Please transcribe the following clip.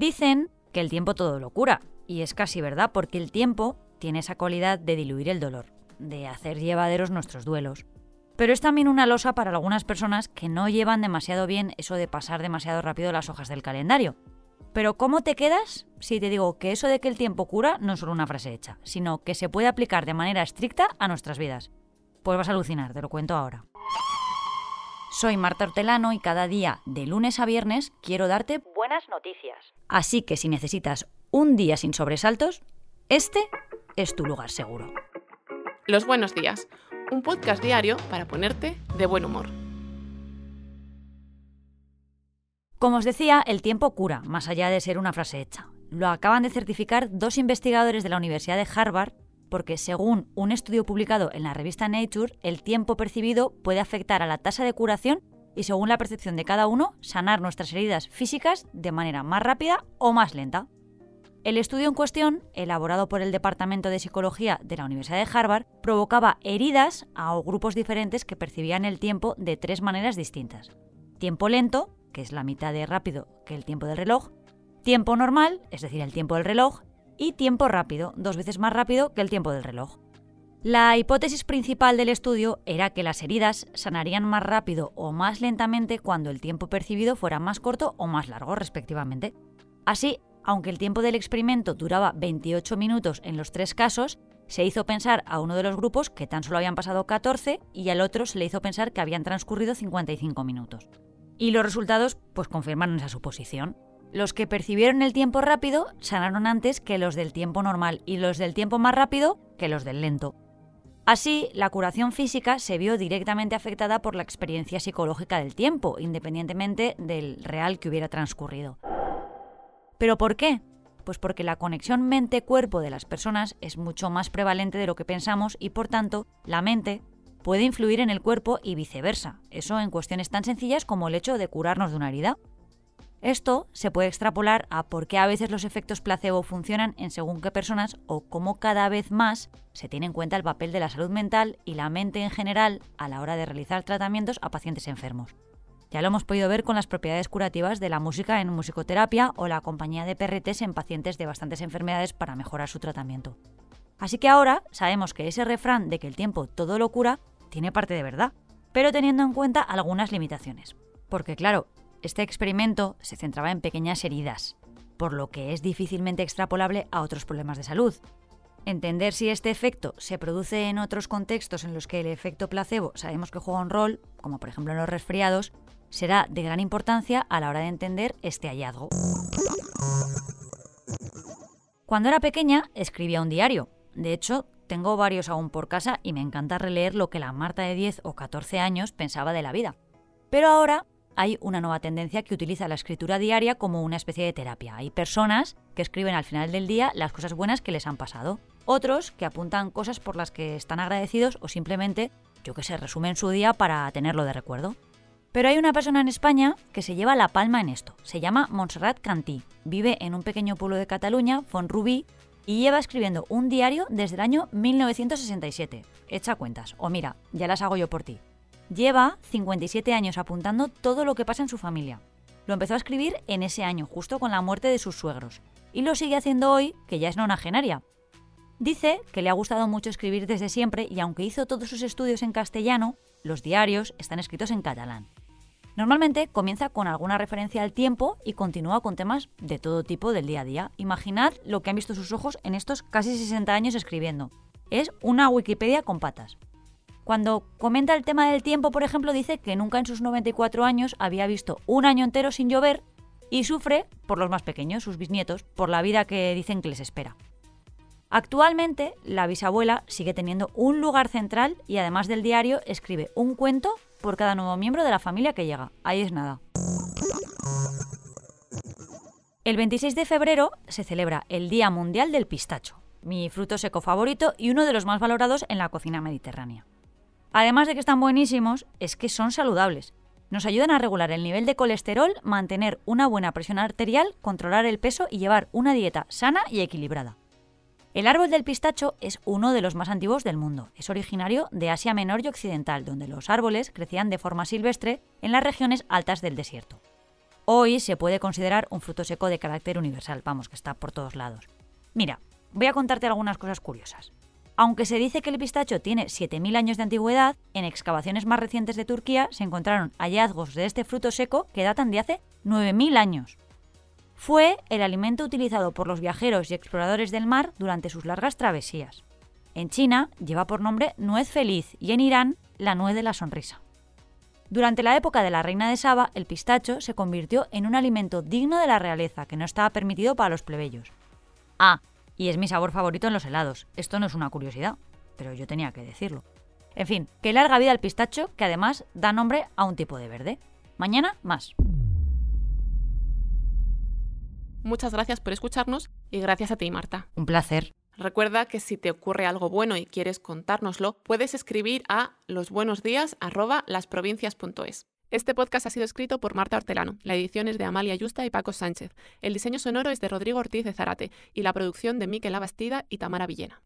Dicen que el tiempo todo lo cura, y es casi verdad porque el tiempo tiene esa cualidad de diluir el dolor, de hacer llevaderos nuestros duelos. Pero es también una losa para algunas personas que no llevan demasiado bien eso de pasar demasiado rápido las hojas del calendario. Pero ¿cómo te quedas si te digo que eso de que el tiempo cura no es solo una frase hecha, sino que se puede aplicar de manera estricta a nuestras vidas? Pues vas a alucinar, te lo cuento ahora. Soy Marta Hortelano y cada día, de lunes a viernes, quiero darte buenas noticias. Así que si necesitas un día sin sobresaltos, este es tu lugar seguro. Los buenos días, un podcast diario para ponerte de buen humor. Como os decía, el tiempo cura, más allá de ser una frase hecha. Lo acaban de certificar dos investigadores de la Universidad de Harvard porque según un estudio publicado en la revista Nature, el tiempo percibido puede afectar a la tasa de curación y según la percepción de cada uno, sanar nuestras heridas físicas de manera más rápida o más lenta. El estudio en cuestión, elaborado por el Departamento de Psicología de la Universidad de Harvard, provocaba heridas a grupos diferentes que percibían el tiempo de tres maneras distintas. Tiempo lento, que es la mitad de rápido que el tiempo del reloj, tiempo normal, es decir, el tiempo del reloj, y tiempo rápido, dos veces más rápido que el tiempo del reloj. La hipótesis principal del estudio era que las heridas sanarían más rápido o más lentamente cuando el tiempo percibido fuera más corto o más largo, respectivamente. Así, aunque el tiempo del experimento duraba 28 minutos en los tres casos, se hizo pensar a uno de los grupos que tan solo habían pasado 14 y al otro se le hizo pensar que habían transcurrido 55 minutos. Y los resultados pues confirmaron esa suposición. Los que percibieron el tiempo rápido sanaron antes que los del tiempo normal y los del tiempo más rápido que los del lento. Así, la curación física se vio directamente afectada por la experiencia psicológica del tiempo, independientemente del real que hubiera transcurrido. ¿Pero por qué? Pues porque la conexión mente-cuerpo de las personas es mucho más prevalente de lo que pensamos y por tanto la mente puede influir en el cuerpo y viceversa, eso en cuestiones tan sencillas como el hecho de curarnos de una herida. Esto se puede extrapolar a por qué a veces los efectos placebo funcionan en según qué personas o cómo cada vez más se tiene en cuenta el papel de la salud mental y la mente en general a la hora de realizar tratamientos a pacientes enfermos. Ya lo hemos podido ver con las propiedades curativas de la música en musicoterapia o la compañía de PRTs en pacientes de bastantes enfermedades para mejorar su tratamiento. Así que ahora sabemos que ese refrán de que el tiempo todo lo cura tiene parte de verdad, pero teniendo en cuenta algunas limitaciones. Porque claro, este experimento se centraba en pequeñas heridas, por lo que es difícilmente extrapolable a otros problemas de salud. Entender si este efecto se produce en otros contextos en los que el efecto placebo sabemos que juega un rol, como por ejemplo en los resfriados, será de gran importancia a la hora de entender este hallazgo. Cuando era pequeña escribía un diario. De hecho, tengo varios aún por casa y me encanta releer lo que la Marta de 10 o 14 años pensaba de la vida. Pero ahora hay una nueva tendencia que utiliza la escritura diaria como una especie de terapia. Hay personas que escriben al final del día las cosas buenas que les han pasado. Otros que apuntan cosas por las que están agradecidos o simplemente, yo que sé, resumen su día para tenerlo de recuerdo. Pero hay una persona en España que se lleva la palma en esto. Se llama Montserrat Cantí. Vive en un pequeño pueblo de Cataluña, Fonrubí, y lleva escribiendo un diario desde el año 1967. Echa cuentas. O mira, ya las hago yo por ti. Lleva 57 años apuntando todo lo que pasa en su familia. Lo empezó a escribir en ese año, justo con la muerte de sus suegros. Y lo sigue haciendo hoy, que ya es nonagenaria. Dice que le ha gustado mucho escribir desde siempre y aunque hizo todos sus estudios en castellano, los diarios están escritos en catalán. Normalmente comienza con alguna referencia al tiempo y continúa con temas de todo tipo del día a día. Imaginad lo que han visto sus ojos en estos casi 60 años escribiendo. Es una Wikipedia con patas. Cuando comenta el tema del tiempo, por ejemplo, dice que nunca en sus 94 años había visto un año entero sin llover y sufre por los más pequeños, sus bisnietos, por la vida que dicen que les espera. Actualmente, la bisabuela sigue teniendo un lugar central y además del diario escribe un cuento por cada nuevo miembro de la familia que llega. Ahí es nada. El 26 de febrero se celebra el Día Mundial del Pistacho, mi fruto seco favorito y uno de los más valorados en la cocina mediterránea. Además de que están buenísimos, es que son saludables. Nos ayudan a regular el nivel de colesterol, mantener una buena presión arterial, controlar el peso y llevar una dieta sana y equilibrada. El árbol del pistacho es uno de los más antiguos del mundo. Es originario de Asia Menor y Occidental, donde los árboles crecían de forma silvestre en las regiones altas del desierto. Hoy se puede considerar un fruto seco de carácter universal, vamos, que está por todos lados. Mira, voy a contarte algunas cosas curiosas. Aunque se dice que el pistacho tiene 7.000 años de antigüedad, en excavaciones más recientes de Turquía se encontraron hallazgos de este fruto seco que datan de hace 9.000 años. Fue el alimento utilizado por los viajeros y exploradores del mar durante sus largas travesías. En China lleva por nombre nuez feliz y en Irán la nuez de la sonrisa. Durante la época de la reina de Saba, el pistacho se convirtió en un alimento digno de la realeza que no estaba permitido para los plebeyos. Ah, y es mi sabor favorito en los helados. Esto no es una curiosidad, pero yo tenía que decirlo. En fin, que larga vida al pistacho, que además da nombre a un tipo de verde. Mañana más. Muchas gracias por escucharnos y gracias a ti, Marta. Un placer. Recuerda que si te ocurre algo bueno y quieres contárnoslo, puedes escribir a losbuenosdías@lasprovincias.es. Este podcast ha sido escrito por Marta Hortelano, la edición es de Amalia Yusta y Paco Sánchez, el diseño sonoro es de Rodrigo Ortiz de Zarate y la producción de Miquel Abastida y Tamara Villena.